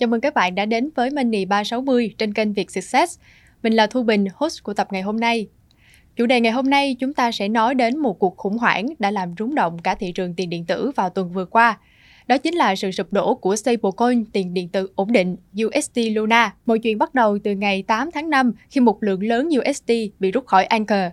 Chào mừng các bạn đã đến với Money 360 trên kênh Việt Success. Mình là Thu Bình, host của tập ngày hôm nay. Chủ đề ngày hôm nay chúng ta sẽ nói đến một cuộc khủng hoảng đã làm rúng động cả thị trường tiền điện tử vào tuần vừa qua. Đó chính là sự sụp đổ của stablecoin tiền điện tử ổn định USD Luna. Mọi chuyện bắt đầu từ ngày 8 tháng 5 khi một lượng lớn USD bị rút khỏi Anchor.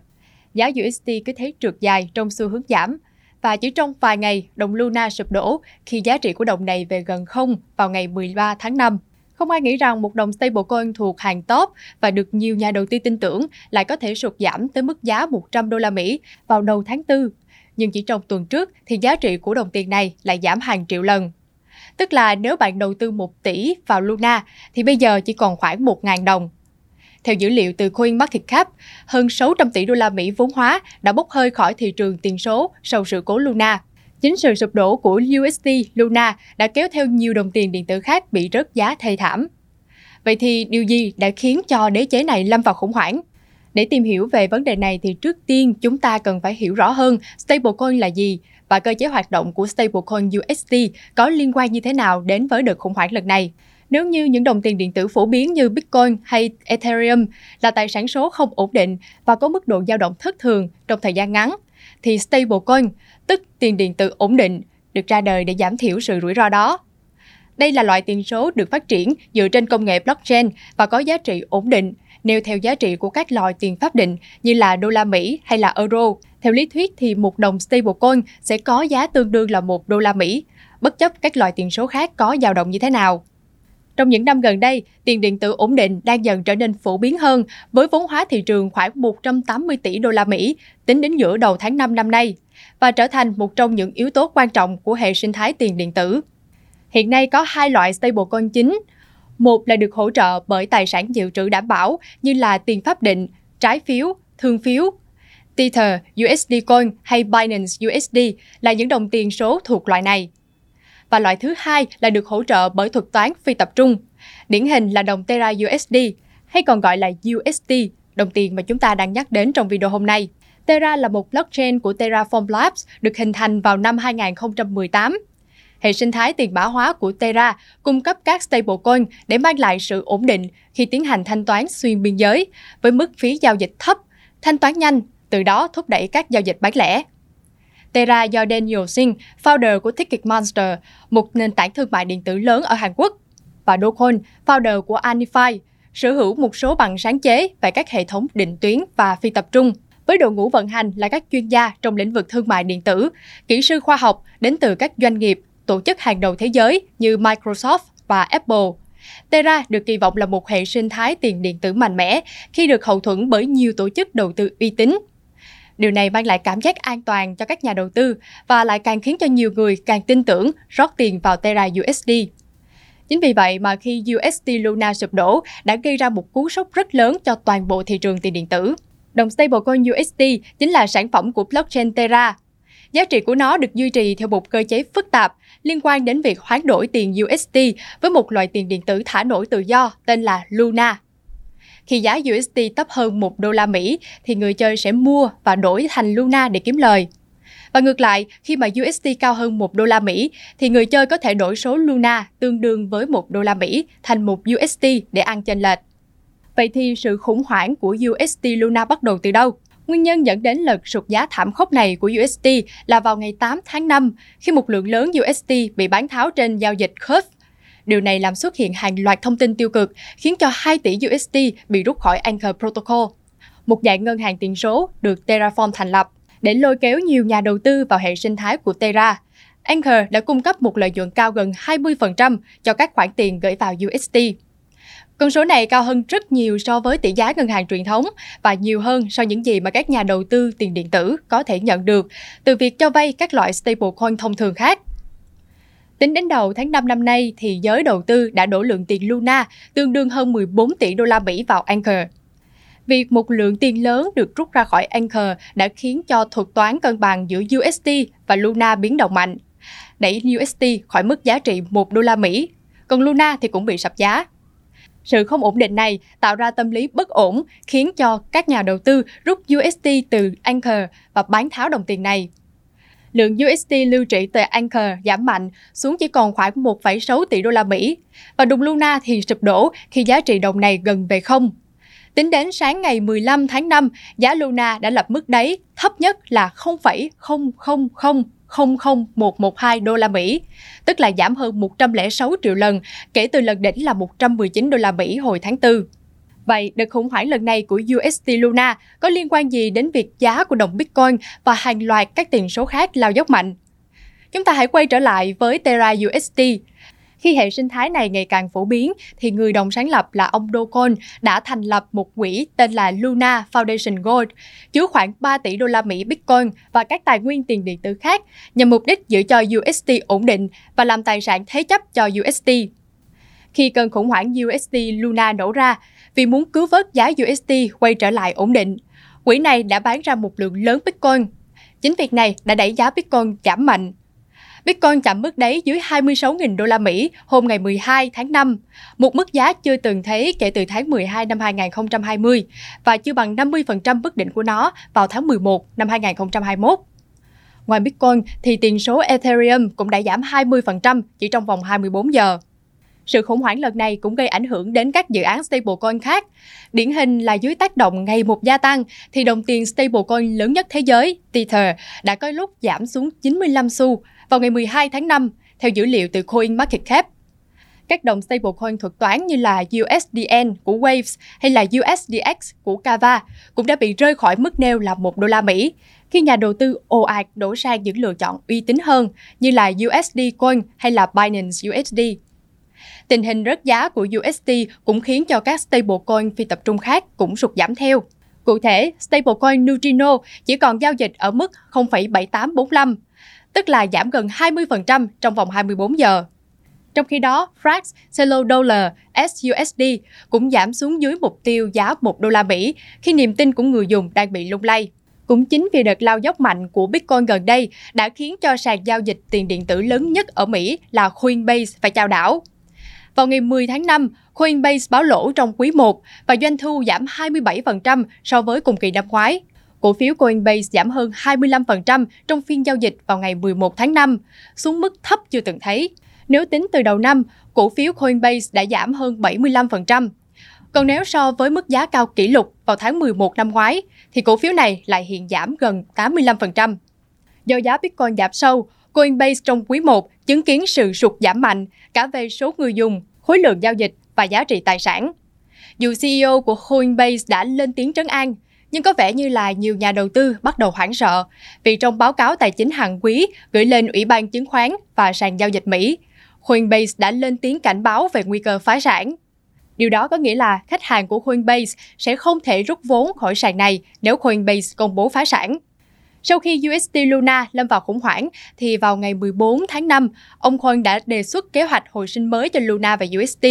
Giá USD cứ thế trượt dài trong xu hướng giảm và chỉ trong vài ngày, đồng Luna sụp đổ khi giá trị của đồng này về gần không vào ngày 13 tháng 5. Không ai nghĩ rằng một đồng stablecoin thuộc hàng top và được nhiều nhà đầu tư tin tưởng lại có thể sụt giảm tới mức giá 100 đô la Mỹ vào đầu tháng 4. Nhưng chỉ trong tuần trước thì giá trị của đồng tiền này lại giảm hàng triệu lần. Tức là nếu bạn đầu tư 1 tỷ vào Luna thì bây giờ chỉ còn khoảng 1.000 đồng. Theo dữ liệu từ CoinMarketCap, hơn 600 tỷ đô la Mỹ vốn hóa đã bốc hơi khỏi thị trường tiền số sau sự cố Luna. Chính sự sụp đổ của USD Luna đã kéo theo nhiều đồng tiền điện tử khác bị rớt giá thê thảm. Vậy thì điều gì đã khiến cho đế chế này lâm vào khủng hoảng? Để tìm hiểu về vấn đề này thì trước tiên chúng ta cần phải hiểu rõ hơn stablecoin là gì và cơ chế hoạt động của stablecoin USD có liên quan như thế nào đến với đợt khủng hoảng lần này. Nếu như những đồng tiền điện tử phổ biến như Bitcoin hay Ethereum là tài sản số không ổn định và có mức độ dao động thất thường trong thời gian ngắn, thì stablecoin, tức tiền điện tử ổn định, được ra đời để giảm thiểu sự rủi ro đó. Đây là loại tiền số được phát triển dựa trên công nghệ blockchain và có giá trị ổn định, nêu theo giá trị của các loại tiền pháp định như là đô la Mỹ hay là euro. Theo lý thuyết thì một đồng stablecoin sẽ có giá tương đương là một đô la Mỹ, bất chấp các loại tiền số khác có dao động như thế nào. Trong những năm gần đây, tiền điện tử ổn định đang dần trở nên phổ biến hơn với vốn hóa thị trường khoảng 180 tỷ đô la Mỹ tính đến giữa đầu tháng 5 năm nay và trở thành một trong những yếu tố quan trọng của hệ sinh thái tiền điện tử. Hiện nay có hai loại stablecoin chính. Một là được hỗ trợ bởi tài sản dự trữ đảm bảo như là tiền pháp định, trái phiếu, thương phiếu. Tether, USD Coin hay Binance USD là những đồng tiền số thuộc loại này và loại thứ hai là được hỗ trợ bởi thuật toán phi tập trung. Điển hình là đồng Terra USD hay còn gọi là USD, đồng tiền mà chúng ta đang nhắc đến trong video hôm nay. Terra là một blockchain của Terraform Labs được hình thành vào năm 2018. Hệ sinh thái tiền mã hóa của Terra cung cấp các stablecoin để mang lại sự ổn định khi tiến hành thanh toán xuyên biên giới với mức phí giao dịch thấp, thanh toán nhanh, từ đó thúc đẩy các giao dịch bán lẻ. Terra do Daniel Singh, founder của Ticketmaster, một nền tảng thương mại điện tử lớn ở Hàn Quốc, và Do Kwon, founder của Anify, sở hữu một số bằng sáng chế về các hệ thống định tuyến và phi tập trung. Với đội ngũ vận hành là các chuyên gia trong lĩnh vực thương mại điện tử, kỹ sư khoa học đến từ các doanh nghiệp, tổ chức hàng đầu thế giới như Microsoft và Apple. Terra được kỳ vọng là một hệ sinh thái tiền điện tử mạnh mẽ khi được hậu thuẫn bởi nhiều tổ chức đầu tư uy tín Điều này mang lại cảm giác an toàn cho các nhà đầu tư và lại càng khiến cho nhiều người càng tin tưởng rót tiền vào Terra USD. Chính vì vậy mà khi USD Luna sụp đổ đã gây ra một cú sốc rất lớn cho toàn bộ thị trường tiền điện tử. Đồng stablecoin USD chính là sản phẩm của blockchain Terra. Giá trị của nó được duy trì theo một cơ chế phức tạp liên quan đến việc hoán đổi tiền USD với một loại tiền điện tử thả nổi tự do tên là Luna. Khi giá USD thấp hơn 1 đô la Mỹ thì người chơi sẽ mua và đổi thành Luna để kiếm lời. Và ngược lại, khi mà USD cao hơn 1 đô la Mỹ thì người chơi có thể đổi số Luna tương đương với 1 đô la Mỹ thành một USD để ăn chênh lệch. Vậy thì sự khủng hoảng của USD Luna bắt đầu từ đâu? Nguyên nhân dẫn đến lần sụt giá thảm khốc này của USD là vào ngày 8 tháng 5 khi một lượng lớn USD bị bán tháo trên giao dịch Curve Điều này làm xuất hiện hàng loạt thông tin tiêu cực, khiến cho 2 tỷ USD bị rút khỏi Anchor Protocol, một dạng ngân hàng tiền số được Terraform thành lập để lôi kéo nhiều nhà đầu tư vào hệ sinh thái của Terra. Anchor đã cung cấp một lợi nhuận cao gần 20% cho các khoản tiền gửi vào USD. Con số này cao hơn rất nhiều so với tỷ giá ngân hàng truyền thống và nhiều hơn so với những gì mà các nhà đầu tư tiền điện tử có thể nhận được từ việc cho vay các loại stablecoin thông thường khác. Tính đến đầu tháng 5 năm nay thì giới đầu tư đã đổ lượng tiền Luna tương đương hơn 14 tỷ đô la Mỹ vào Anchor. Việc một lượng tiền lớn được rút ra khỏi Anchor đã khiến cho thuật toán cân bằng giữa USD và Luna biến động mạnh, đẩy USD khỏi mức giá trị 1 đô la Mỹ, còn Luna thì cũng bị sập giá. Sự không ổn định này tạo ra tâm lý bất ổn, khiến cho các nhà đầu tư rút USD từ Anchor và bán tháo đồng tiền này lượng USD lưu trữ tại Anchor giảm mạnh xuống chỉ còn khoảng 1,6 tỷ đô la Mỹ và đồng Luna thì sụp đổ khi giá trị đồng này gần về không. Tính đến sáng ngày 15 tháng 5, giá Luna đã lập mức đáy thấp nhất là 0,000112 đô la Mỹ, tức là giảm hơn 106 triệu lần kể từ lần đỉnh là 119 đô la Mỹ hồi tháng 4. Vậy, đợt khủng hoảng lần này của USD Luna có liên quan gì đến việc giá của đồng Bitcoin và hàng loạt các tiền số khác lao dốc mạnh? Chúng ta hãy quay trở lại với Terra USD. Khi hệ sinh thái này ngày càng phổ biến, thì người đồng sáng lập là ông Do Kwon đã thành lập một quỹ tên là Luna Foundation Gold, chứa khoảng 3 tỷ đô la Mỹ Bitcoin và các tài nguyên tiền điện tử khác nhằm mục đích giữ cho USD ổn định và làm tài sản thế chấp cho USD. Khi cơn khủng hoảng USD Luna nổ ra, vì muốn cứu vớt giá USD quay trở lại ổn định, quỹ này đã bán ra một lượng lớn Bitcoin. Chính việc này đã đẩy giá Bitcoin giảm mạnh. Bitcoin chạm mức đáy dưới 26.000 đô la Mỹ hôm ngày 12 tháng 5, một mức giá chưa từng thấy kể từ tháng 12 năm 2020 và chưa bằng 50% mức định của nó vào tháng 11 năm 2021. Ngoài Bitcoin thì tiền số Ethereum cũng đã giảm 20% chỉ trong vòng 24 giờ. Sự khủng hoảng lần này cũng gây ảnh hưởng đến các dự án stablecoin khác. Điển hình là dưới tác động ngày một gia tăng, thì đồng tiền stablecoin lớn nhất thế giới, Tether, đã có lúc giảm xuống 95 xu vào ngày 12 tháng 5, theo dữ liệu từ CoinMarketCap. Các đồng stablecoin thuật toán như là USDN của Waves hay là USDX của Kava cũng đã bị rơi khỏi mức neo là 1 đô la Mỹ, khi nhà đầu tư ồ ạt đổ sang những lựa chọn uy tín hơn như là USD Coin hay là Binance USD. Tình hình rớt giá của USD cũng khiến cho các stablecoin phi tập trung khác cũng sụt giảm theo. Cụ thể, stablecoin Neutrino chỉ còn giao dịch ở mức 0,7845, tức là giảm gần 20% trong vòng 24 giờ. Trong khi đó, Frax celo Dollar SUSD cũng giảm xuống dưới mục tiêu giá 1 đô la Mỹ khi niềm tin của người dùng đang bị lung lay. Cũng chính vì đợt lao dốc mạnh của Bitcoin gần đây đã khiến cho sàn giao dịch tiền điện tử lớn nhất ở Mỹ là Coinbase phải chào đảo. Vào ngày 10 tháng 5, Coinbase báo lỗ trong quý 1 và doanh thu giảm 27% so với cùng kỳ năm ngoái. Cổ phiếu Coinbase giảm hơn 25% trong phiên giao dịch vào ngày 11 tháng 5, xuống mức thấp chưa từng thấy. Nếu tính từ đầu năm, cổ phiếu Coinbase đã giảm hơn 75%. Còn nếu so với mức giá cao kỷ lục vào tháng 11 năm ngoái, thì cổ phiếu này lại hiện giảm gần 85%. Do giá Bitcoin giảm sâu, Coinbase trong quý 1 chứng kiến sự sụt giảm mạnh cả về số người dùng, khối lượng giao dịch và giá trị tài sản. Dù CEO của Coinbase đã lên tiếng trấn an, nhưng có vẻ như là nhiều nhà đầu tư bắt đầu hoảng sợ vì trong báo cáo tài chính hàng quý gửi lên Ủy ban chứng khoán và sàn giao dịch Mỹ, Coinbase đã lên tiếng cảnh báo về nguy cơ phá sản. Điều đó có nghĩa là khách hàng của Coinbase sẽ không thể rút vốn khỏi sàn này nếu Coinbase công bố phá sản. Sau khi USD Luna lâm vào khủng hoảng, thì vào ngày 14 tháng 5, ông Coin đã đề xuất kế hoạch hồi sinh mới cho Luna và USD.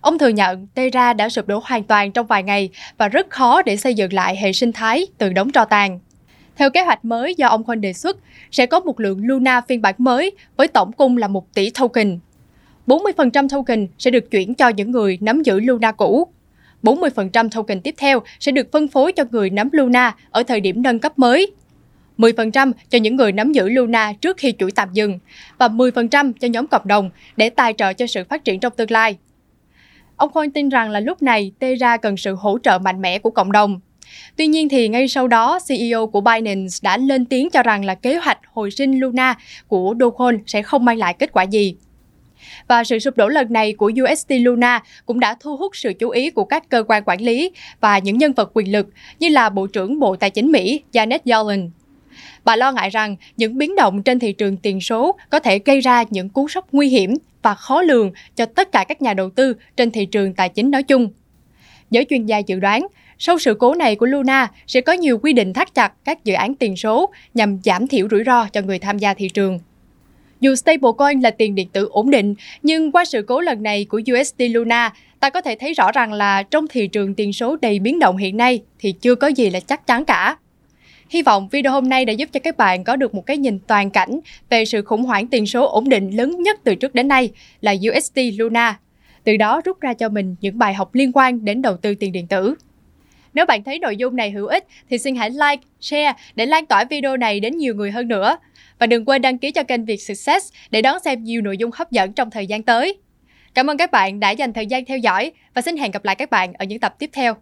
Ông thừa nhận Terra đã sụp đổ hoàn toàn trong vài ngày và rất khó để xây dựng lại hệ sinh thái từ đống tro tàn. Theo kế hoạch mới do ông Coin đề xuất, sẽ có một lượng Luna phiên bản mới với tổng cung là 1 tỷ token. 40% token sẽ được chuyển cho những người nắm giữ Luna cũ. 40% token tiếp theo sẽ được phân phối cho người nắm Luna ở thời điểm nâng cấp mới 10% cho những người nắm giữ Luna trước khi chuỗi tạm dừng và 10% cho nhóm cộng đồng để tài trợ cho sự phát triển trong tương lai. Ông Khoan tin rằng là lúc này Terra cần sự hỗ trợ mạnh mẽ của cộng đồng. Tuy nhiên thì ngay sau đó, CEO của Binance đã lên tiếng cho rằng là kế hoạch hồi sinh Luna của Do sẽ không mang lại kết quả gì. Và sự sụp đổ lần này của UST Luna cũng đã thu hút sự chú ý của các cơ quan quản lý và những nhân vật quyền lực như là Bộ trưởng Bộ Tài chính Mỹ Janet Yellen. Bà lo ngại rằng những biến động trên thị trường tiền số có thể gây ra những cú sốc nguy hiểm và khó lường cho tất cả các nhà đầu tư trên thị trường tài chính nói chung. Giới chuyên gia dự đoán, sau sự cố này của Luna sẽ có nhiều quy định thắt chặt các dự án tiền số nhằm giảm thiểu rủi ro cho người tham gia thị trường. Dù stablecoin là tiền điện tử ổn định, nhưng qua sự cố lần này của USD Luna, ta có thể thấy rõ ràng là trong thị trường tiền số đầy biến động hiện nay thì chưa có gì là chắc chắn cả. Hy vọng video hôm nay đã giúp cho các bạn có được một cái nhìn toàn cảnh về sự khủng hoảng tiền số ổn định lớn nhất từ trước đến nay là USD Luna. Từ đó rút ra cho mình những bài học liên quan đến đầu tư tiền điện tử. Nếu bạn thấy nội dung này hữu ích thì xin hãy like, share để lan tỏa video này đến nhiều người hơn nữa. và đừng quên đăng ký cho kênh Việt Success để đón xem nhiều nội dung hấp dẫn trong thời gian tới. Cảm ơn các bạn đã dành thời gian theo dõi và xin hẹn gặp lại các bạn ở những tập tiếp theo.